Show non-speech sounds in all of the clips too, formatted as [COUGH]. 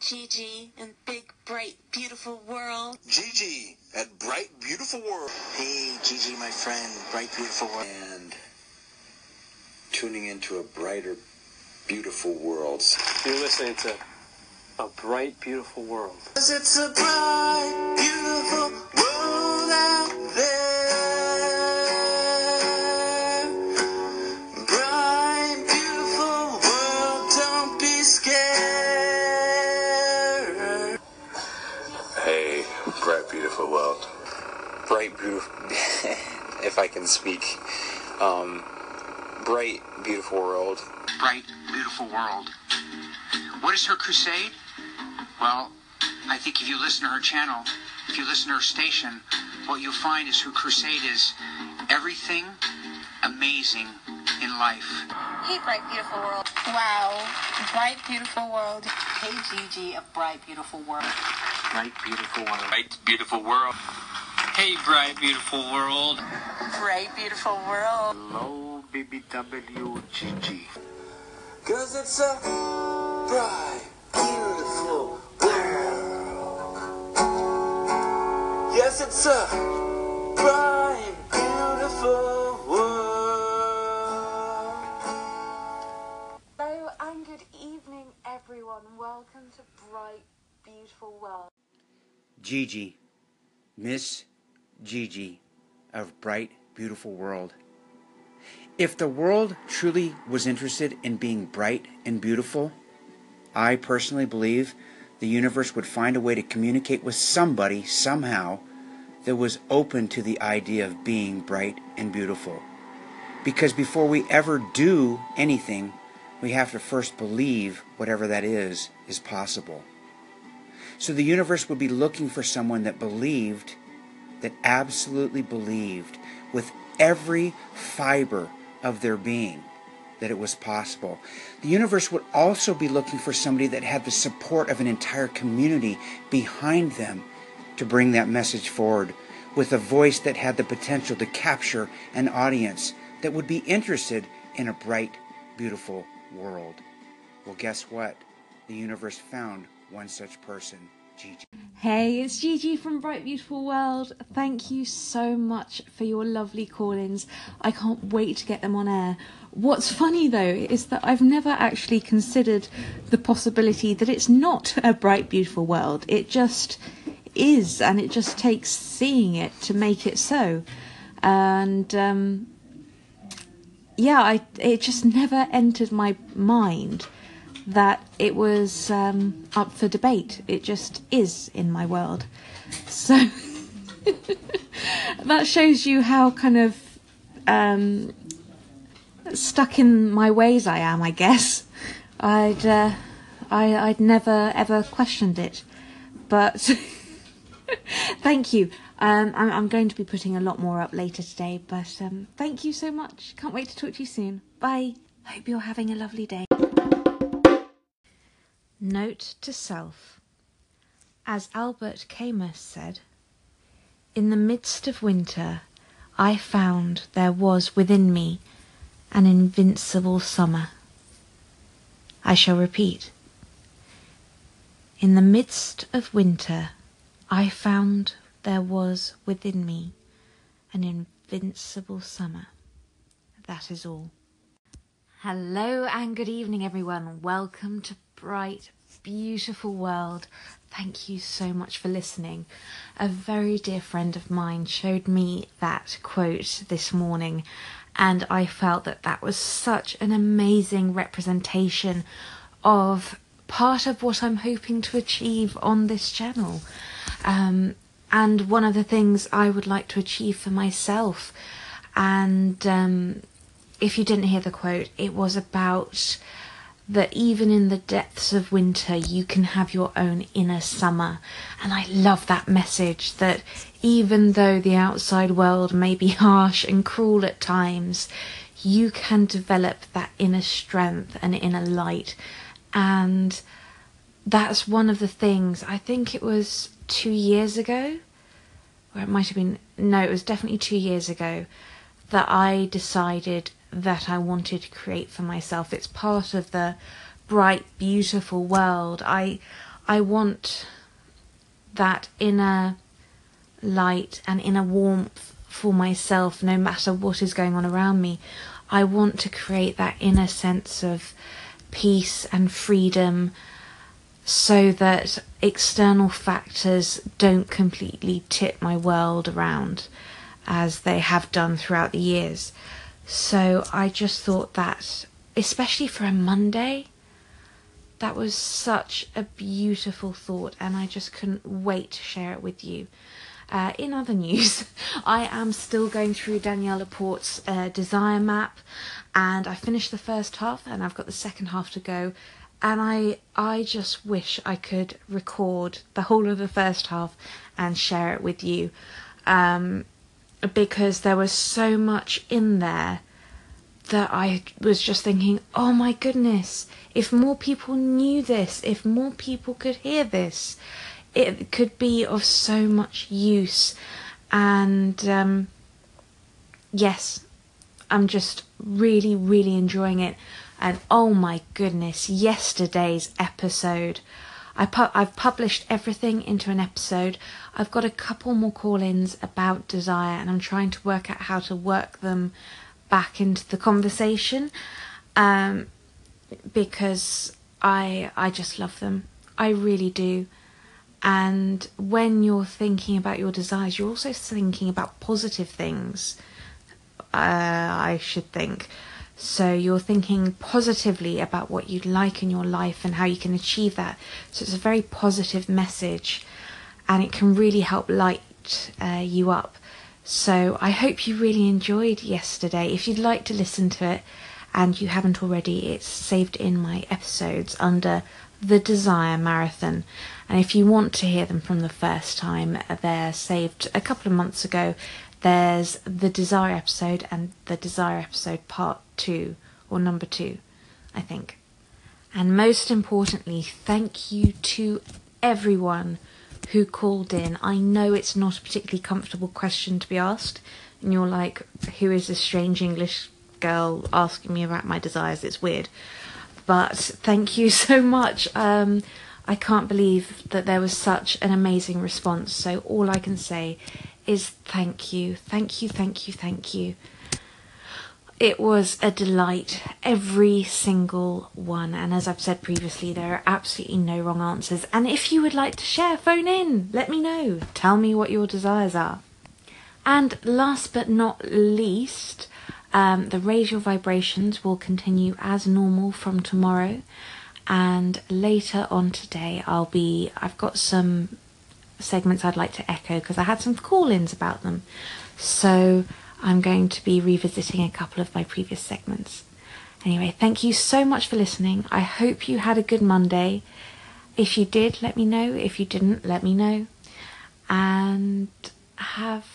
Gigi in Big, Bright, Beautiful World. Gigi at Bright Beautiful World. Hey, Gigi, my friend, bright, beautiful world. and tuning into a brighter, beautiful world. You're listening to A Bright, Beautiful World. Cause it's a bright, beautiful world out there. If I can speak, um, bright, beautiful world. bright, beautiful world. What is her crusade? Well, I think if you listen to her channel, if you listen to her station, what you'll find is her crusade is everything amazing in life. Hey, bright, beautiful world. Wow. Bright, beautiful world. Hey, Gigi, a bright, beautiful world. Bright, beautiful world. Bright, beautiful world. Hey, bright, beautiful world. Bright, beautiful world. Hello, BBWGG. Cause it's a bright, beautiful world. Yes, it's a bright, beautiful world. Hello and good evening, everyone. Welcome to Bright, Beautiful World. Gigi, Miss Gigi of Bright, Beautiful World. If the world truly was interested in being bright and beautiful, I personally believe the universe would find a way to communicate with somebody somehow that was open to the idea of being bright and beautiful. Because before we ever do anything, we have to first believe whatever that is is possible. So the universe would be looking for someone that believed, that absolutely believed with every fiber of their being that it was possible. The universe would also be looking for somebody that had the support of an entire community behind them to bring that message forward with a voice that had the potential to capture an audience that would be interested in a bright, beautiful world. Well, guess what? The universe found one such person, Gigi. Hey, it's Gigi from Bright Beautiful World. Thank you so much for your lovely call-ins. I can't wait to get them on air. What's funny though is that I've never actually considered the possibility that it's not a bright beautiful world. It just is and it just takes seeing it to make it so. And um yeah, I it just never entered my mind that it was um, up for debate. It just is in my world. So [LAUGHS] that shows you how kind of um, stuck in my ways I am, I guess. I'd uh, I, I'd never ever questioned it, but [LAUGHS] thank you. Um, I'm, I'm going to be putting a lot more up later today, but um, thank you so much. Can't wait to talk to you soon. Bye. Hope you're having a lovely day. Note to self. As Albert Camus said, In the midst of winter, I found there was within me an invincible summer. I shall repeat. In the midst of winter, I found there was within me an invincible summer. That is all. Hello and good evening, everyone. Welcome to Bright, Beautiful World. Thank you so much for listening. A very dear friend of mine showed me that quote this morning, and I felt that that was such an amazing representation of part of what I'm hoping to achieve on this channel. Um, and one of the things I would like to achieve for myself. And um, if you didn't hear the quote, it was about that even in the depths of winter, you can have your own inner summer. And I love that message that even though the outside world may be [LAUGHS] harsh and cruel at times, you can develop that inner strength and inner light. And that's one of the things, I think it was two years ago, or it might have been, no, it was definitely two years ago, that I decided that I wanted to create for myself. It's part of the bright, beautiful world. I I want that inner light and inner warmth for myself no matter what is going on around me. I want to create that inner sense of peace and freedom so that external factors don't completely tip my world around as they have done throughout the years. So I just thought that, especially for a Monday, that was such a beautiful thought, and I just couldn't wait to share it with you. Uh, in other [LAUGHS] news, I am still going through Danielle Laporte's uh, desire map, and I finished the first half, and I've got the second half to go. And I, I just wish I could record the whole of the first half and share it with you, um, because there was so much in there that I was just thinking, oh my goodness, if more people knew this, if more people could hear this, it could be of so much use. And um, yes, I'm just really, really enjoying it. And oh my goodness, yesterday's episode. I pu- I've published everything into an episode. I've got a couple more call ins about desire, and I'm trying to work out how to work them back into the conversation um, because I I just love them. I really do. And when you're thinking about your desires, you're also thinking about positive things. Uh, I should think. So you're thinking positively about what you'd like in your life and how you can achieve that. So it's a very positive message, and it can really help light uh, you up. So I hope you really enjoyed yesterday. If you'd like to listen to it and you haven't already, it's saved in my episodes under the Desire Marathon. And if you want to hear them from the first time, they're saved a couple of months ago. There's the Desire episode and the Desire episode part two, or number two, I think. And most importantly, thank you to everyone who called in. I know it's not a particularly comfortable question to be asked, and you're like, who is this strange English girl asking me about my desires? It's weird. But thank you [LAUGHS] so much. Um, I can't believe that there was such an amazing response. So all I can say is thank you, thank you, thank you, thank you. It was a delight, every single one. And as I've said previously, there are absolutely no wrong answers. And if you would like to share, phone in, let me know. Tell me what your desires are. And last but not least, um, the Raise Your Vibrations will continue as normal from tomorrow. And later on today, I'll be, I've got some segments I'd like to echo because I had some call ins about them. So I'm going to be revisiting a couple of my previous segments. Anyway, thank you so much for listening. I hope you had a good Monday. If you did, let me know. If you didn't, let me know. And have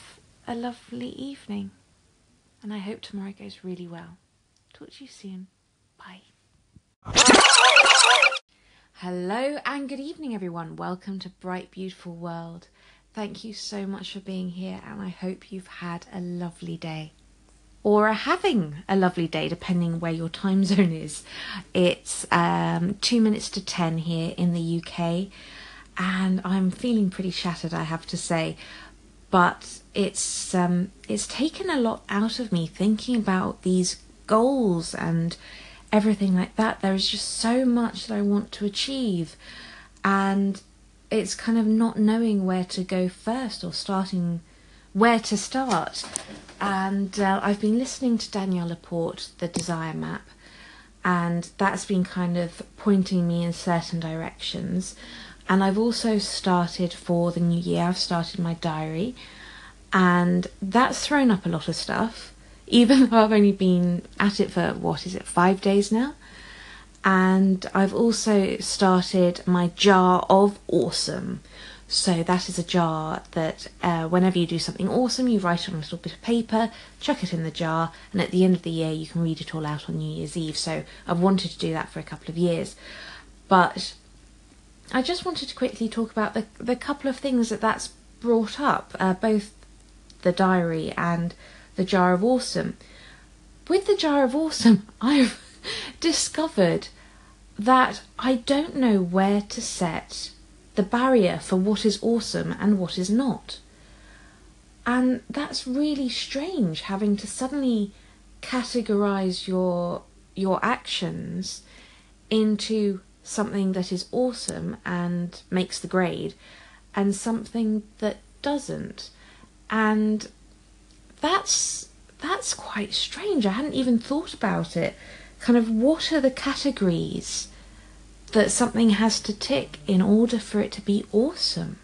a lovely evening. And I hope tomorrow goes really well. Talk to you soon. Bye. Hello and good evening, everyone. Welcome to Bright Beautiful World. Thank you so much for being here, and I hope you've had a lovely day. Or are having a lovely day, depending where your time [LAUGHS] zone is. It's um, two minutes to ten here in the UK, and I'm feeling pretty shattered, I have to say. But it's um, it's taken a lot out of me thinking about these goals and everything like that. There is just so much that I want to achieve, and it's kind of not knowing where to go first or starting where to start. And uh, I've been listening to Danielle Laporte, the Desire Map, and that's been kind of pointing me in certain directions. And I've also started for the new year, I've started my diary, and that's thrown up a lot of stuff, even though I've only been at it for what is it, five days now and I've also started my jar of awesome. So that is a jar that uh, whenever you do something awesome, you write on a little bit of paper, chuck it in the jar, and at the end of the year, you can read it all out on New Year's Eve. So I've wanted to do that for a couple of years, but I just wanted to quickly talk about the the couple of things that that's brought up, uh, both the diary and the jar of awesome. With the jar of awesome, [LAUGHS] I've discovered that I don't know where to set the barrier for what is awesome and what is not. And that's really strange having to suddenly categorize your your actions into something that is awesome and makes the grade and something that doesn't. And that's that's quite strange. I hadn't even thought about it. Kind of what are the categories that something has to tick in order for it to be awesome?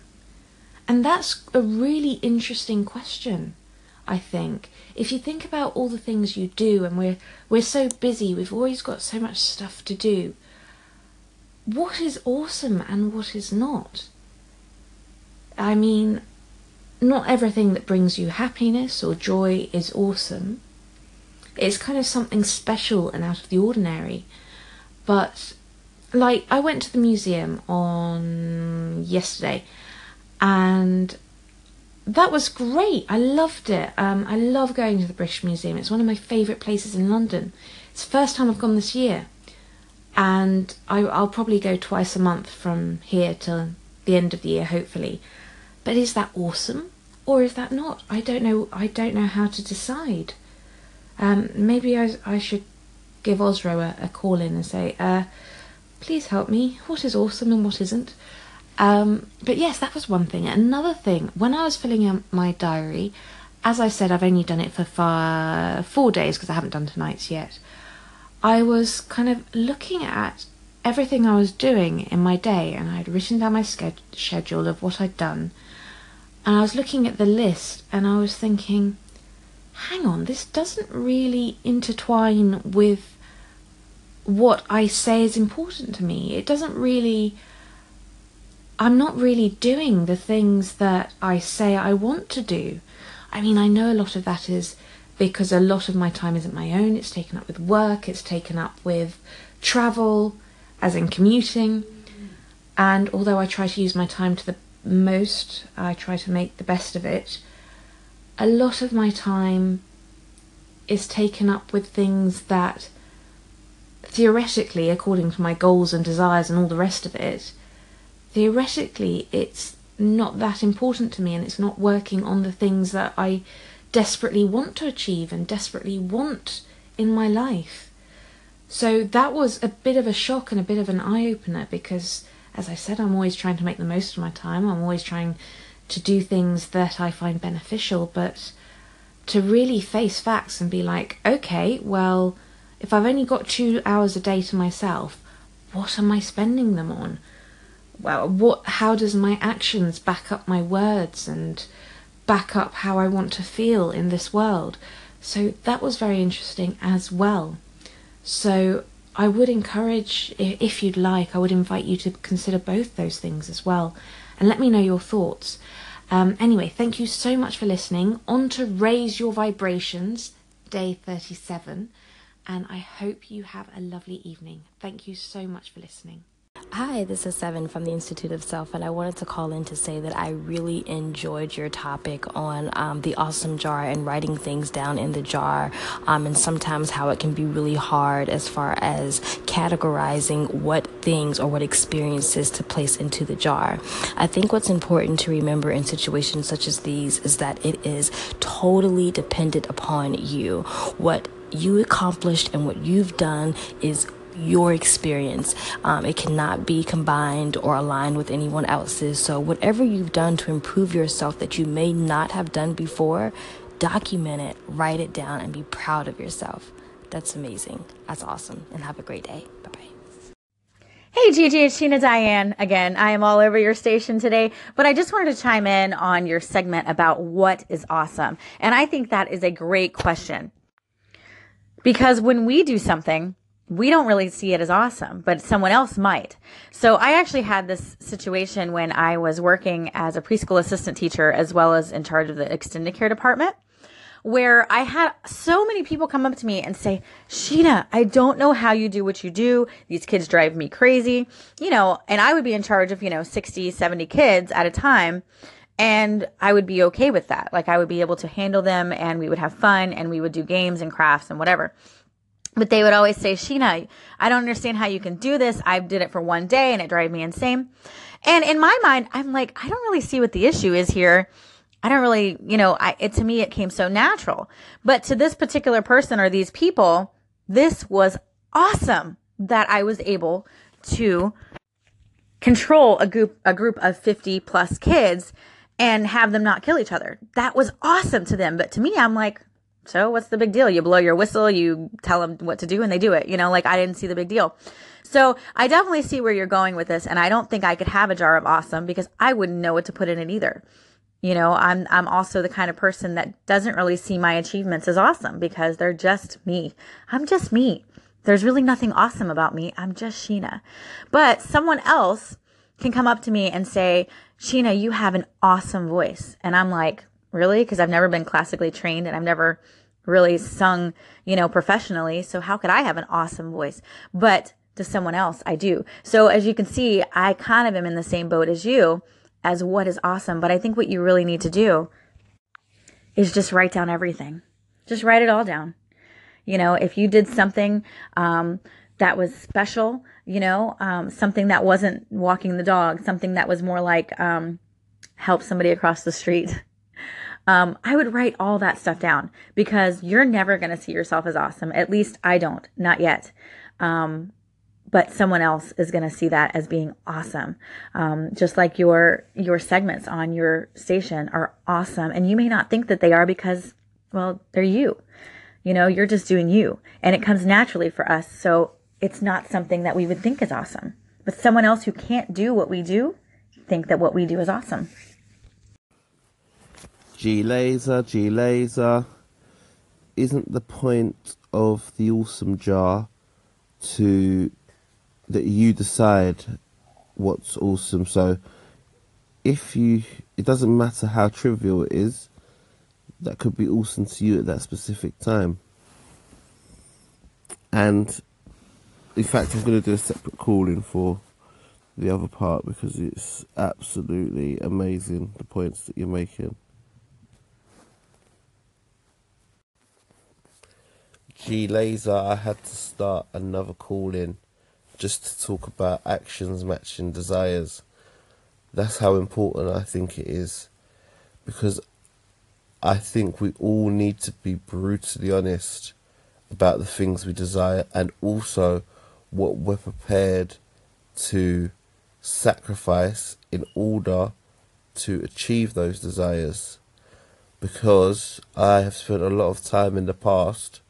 And that's a really interesting question, I think. If you think about all the things you do and we're we're so busy, we've always got so much stuff to do. What is awesome and what is not? I mean, not everything that brings you happiness or joy is awesome. It's kind of something special and out of the ordinary. But, like, I went to the museum on yesterday and that was great. I loved it. Um, I love going to the British Museum. It's one of my favourite places in London. It's the first time I've gone this year. And I, I'll probably go twice a month from here till the end of the year, hopefully. But is that awesome or is that not? I don't know. I don't know how to decide. Um, maybe I, I should give Osro a, a call in and say, uh, please help me. What is awesome and what isn't? Um, but yes, that was one thing. Another thing, when I was filling out my diary, as I said, I've only done it for far, four days because I haven't done tonight's yet. I was kind of looking at everything I was doing in my day, and I had written down my schedule of what I'd done and I was looking at the list and I was thinking, hang on, this doesn't really intertwine with what I say is important to me. It doesn't really. I'm not really doing the things that I say I want to do. I mean, I know a lot of that is because a lot of my time isn't my own. It's taken up with work, it's taken up with travel, as in commuting. And although I try to use my time to the most, I try to make the best of it. A lot of my time is taken up with things that theoretically, according to my goals and desires and all the rest of it, theoretically it's not that important to me and it's not working on the things that I desperately want to achieve and desperately want in my life. So that was a bit of a shock and a bit of an eye opener because as I said, I'm always trying to make the most of my time. I'm always trying to do things that I find beneficial, but to really face facts and be like, okay, well, if I've only got two hours a day to myself, what am I spending them on? Well, what? How does my actions back up my words and back up how I want to feel in this world? So that was very interesting as well. So I would encourage, if you'd like, I would invite you to consider both those things as well and let me know your thoughts. Um, anyway, thank you so much for listening. On to Raise Your Vibrations, day 37. And I hope you have a lovely evening. Thank you so much for listening. Hi, this is Seven from the Institute of Self, and I wanted to call in to say that I really enjoyed your topic on um, the awesome jar and writing things down in the jar, um, and sometimes how it can be really hard as far as categorizing what things or what experiences to place into the jar. I think what's important to remember in situations such as these is that it is totally dependent upon you. What you accomplished and what you've done is your experience. Um, it cannot be combined or aligned with anyone else's. So, whatever you've done to improve yourself that you may not have done before, document it, write it down, and be proud of yourself. That's amazing. That's awesome. And have a great day. Bye bye. Hey Gigi, it's Sheena Diane again. I am all over your station today, but I just wanted to chime in on your segment about what is awesome. And I think that is a great question. Because when we do something, we don't really see it as awesome, but someone else might. So I actually had this situation when I was working as a preschool assistant teacher as well as in charge of the extended care department where I had so many people come up to me and say, Sheena, I don't know how you do what you do. These kids drive me crazy, you know, and I would be in charge of, you know, 60, 70 kids at a time. And I would be okay with that. Like I would be able to handle them and we would have fun and we would do games and crafts and whatever. But they would always say, Sheena, I don't understand how you can do this. I did it for one day and it drove me insane. And in my mind, I'm like, I don't really see what the issue is here. I don't really, you know, I, it, to me, it came so natural. But to this particular person or these people, this was awesome that I was able to control a group, a group of 50 plus kids and have them not kill each other. That was awesome to them. But to me, I'm like, so what's the big deal? You blow your whistle, you tell them what to do and they do it. You know, like I didn't see the big deal. So I definitely see where you're going with this. And I don't think I could have a jar of awesome because I wouldn't know what to put in it either. You know, I'm, I'm also the kind of person that doesn't really see my achievements as awesome because they're just me. I'm just me. There's really nothing awesome about me. I'm just Sheena. But someone else can come up to me and say, Sheena, you have an awesome voice. And I'm like, really? Because I've never been classically trained and I've never really sung, you know, professionally. So how could I have an awesome voice? But to someone else, I do. So as you can see, I kind of am in the same boat as you as what is awesome. But I think what you really need to do is just write down everything. Just write it all down. You know, if you did something, um, that was special, you know, um, something that wasn't walking the dog, something that was more like, um, help somebody across the street. Um, I would write all that stuff down because you're never going to see yourself as awesome. At least I don't, not yet. Um, but someone else is going to see that as being awesome. Um, just like your your segments on your station are awesome, and you may not think that they are because, well, they're you. You know, you're just doing you, and it comes naturally for us. So it's not something that we would think is awesome. But someone else who can't do what we do think that what we do is awesome. G laser, G laser. Isn't the point of the awesome jar to that you decide what's awesome? So if you, it doesn't matter how trivial it is, that could be awesome to you at that specific time. And in fact, I'm going to do a separate calling for the other part because it's absolutely amazing the points that you're making. G Laser, I had to start another call in just to talk about actions matching desires. That's how important I think it is because I think we all need to be brutally honest about the things we desire and also what we're prepared to sacrifice in order to achieve those desires. Because I have spent a lot of time in the past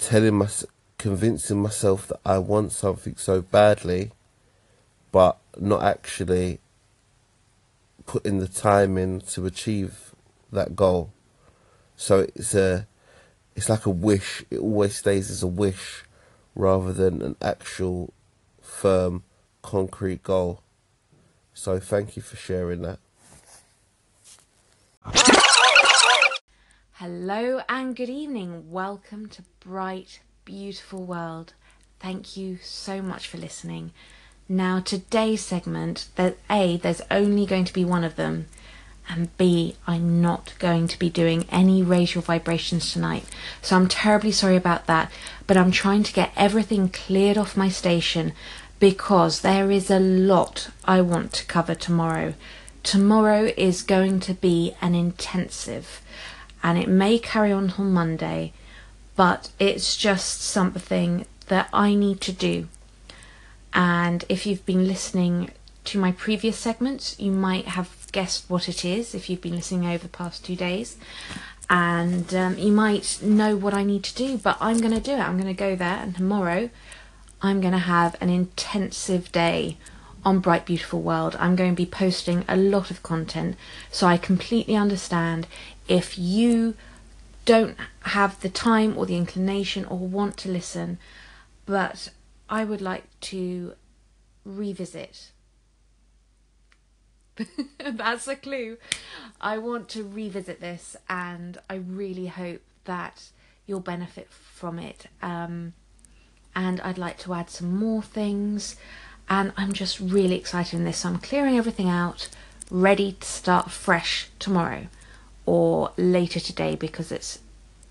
telling myself, convincing myself that I want something so badly, but not actually putting the time in to achieve that goal. So it's a, it's like a wish. It always stays as a wish, rather than an actual, firm, concrete goal. So thank you for sharing that. Hello and good evening. Welcome to Bright, Beautiful World. Thank you so much for listening. Now, today's segment, that A, there's only going to be one of them, and B, I'm not going to be doing any Raise Your Vibrations tonight. So I'm terribly sorry about that, but I'm trying to get everything cleared off my station because there is a lot I want to cover tomorrow. Tomorrow is going to be an intensive and it may carry on till Monday, but it's just something that I need to do. And if you've been listening to my previous segments, you might have guessed what it is if you've been listening over the past two days. And um, you might know what I need to do, but I'm going to do it. I'm going to go there, and tomorrow I'm going to have an intensive day on Bright Beautiful World. I'm going to be posting a lot of content, so I completely understand if you don't have the time or the inclination or want to listen, but I would like to revisit. [LAUGHS] That's a clue. I want to revisit this, and I really hope that you'll benefit from it. Um, and I'd like to add some more things, and I'm just really excited in this. So I'm clearing everything out, ready to start fresh tomorrow or later today because it's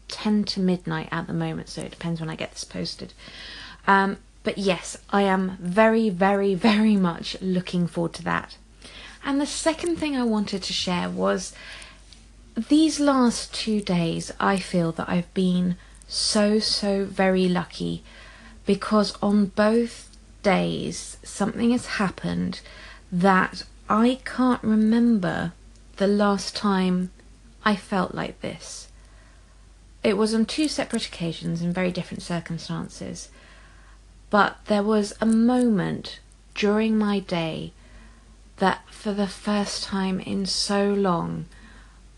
10 to midnight at the moment, so it depends when I get this posted. Um, but yes, I am very, very, [LAUGHS] very much looking forward to that. And the second thing I wanted to share was these last two days, I feel that I've been so, so very lucky because on both days, something has happened that I can't remember the last time I felt like this. It was on two separate occasions in very different circumstances, but there was a moment during my day that for the first time in so long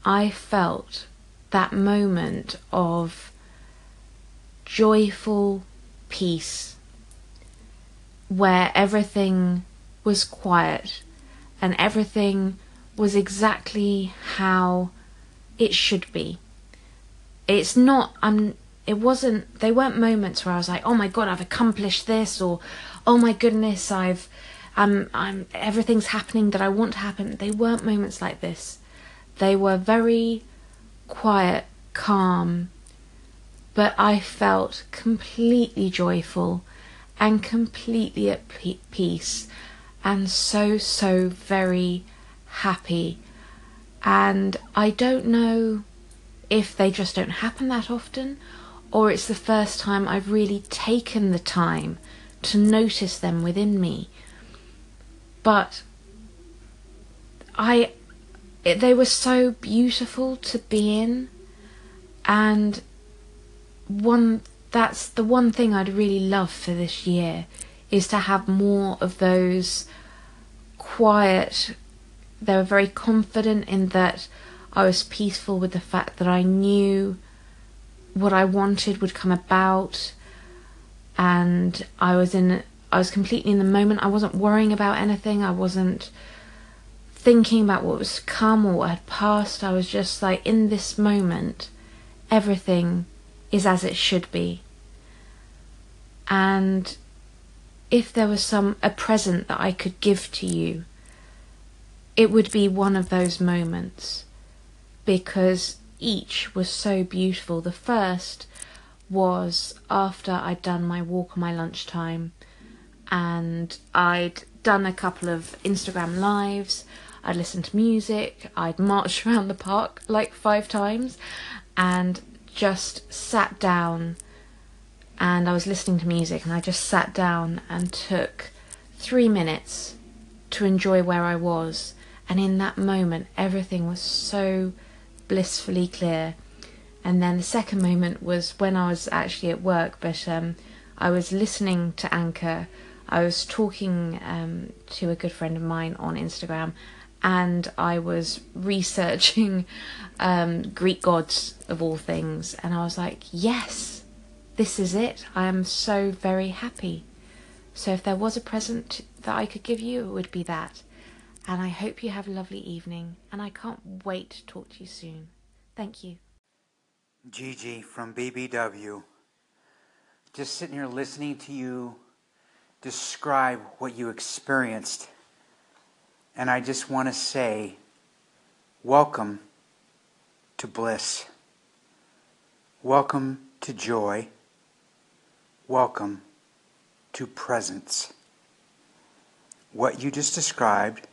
I felt that moment of joyful peace where everything was quiet and everything was exactly how it should be. It's not I'm it wasn't they weren't moments where I was like, "Oh my god, I've accomplished this," or "Oh my goodness, I've I'm I'm everything's happening that I want to happen." They weren't moments like this. They were very quiet, calm, but I felt completely joyful and completely at peace and so, so very happy. And I don't know if they just don't happen that often or it's the first time I've really taken the time to notice them within me. But I they were so beautiful to be in and one that's the one thing I'd really love for this year is to have more of those quiet they were very confident in that I was peaceful with the fact that I knew what I wanted would come about and I was in I was completely in the moment I wasn't worrying about anything I wasn't thinking about what was to come or what had passed. I was just like, in this moment, everything is as it should be. And if there was some a present that I could give to you, it would be one of those moments because each was so beautiful. The first was after I'd done my walk on my lunchtime and I'd done a couple of Instagram lives. I'd listen to music, I'd march [LAUGHS] around the park like five times, and just sat down and I was listening to music and I just sat down and took three minutes to enjoy where I was. And in that moment, everything was so blissfully clear. And then the second moment was when I was actually at work, but um, I was listening to Anchor. I was talking um, to a good friend of mine on Instagram, and I was researching um, Greek gods of all things, and I was like, yes, this is it. I am so very happy. So if there was a present that I could give you, it would be that. And I hope you have a lovely evening, and I can't wait to talk to you soon. Thank you. Gigi from BBW. Just sitting here listening to you describe what you experienced and I just want to say, welcome to bliss. Welcome to joy. Welcome to presence. What you just described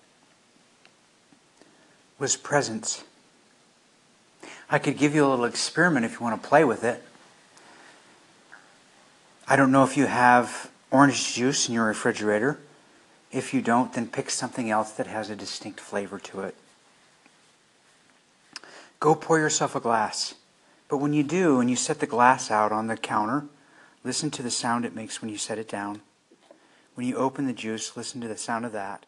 was presence. I could give you a little experiment if you want to play with it. I don't know if you have orange juice in your refrigerator. If you don't, then pick something else that has a distinct flavor to it. Go pour yourself a glass. But when you do, and you set the glass out on the counter, listen to the sound it makes when you set it down. When you open the juice, listen to the sound of that.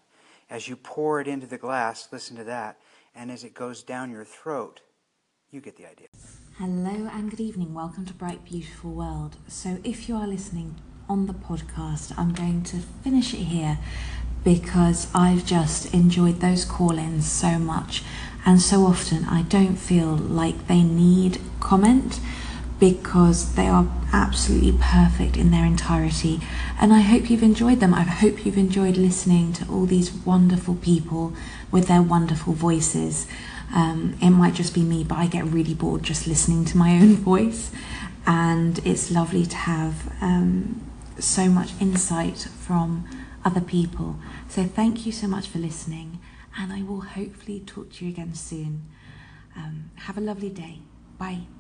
As you pour it into the glass, listen to that. And as it goes down your throat, you get the idea. Hello and good evening. Welcome to Bright Beautiful World. So, if you are listening on the podcast. I'm going to finish it here because I've just enjoyed those call ins so much. And so often I don't feel like they need comment because they are absolutely perfect in their entirety. And I hope you've enjoyed them. I hope you've enjoyed listening to all these wonderful people with their wonderful voices. Um, it might just be me, but I get really bored just listening to my own [LAUGHS] voice, and it's lovely to have um, so much insight from other people. So, thank you so much for listening, and I will hopefully talk to you again soon. Um, have a lovely day. Bye.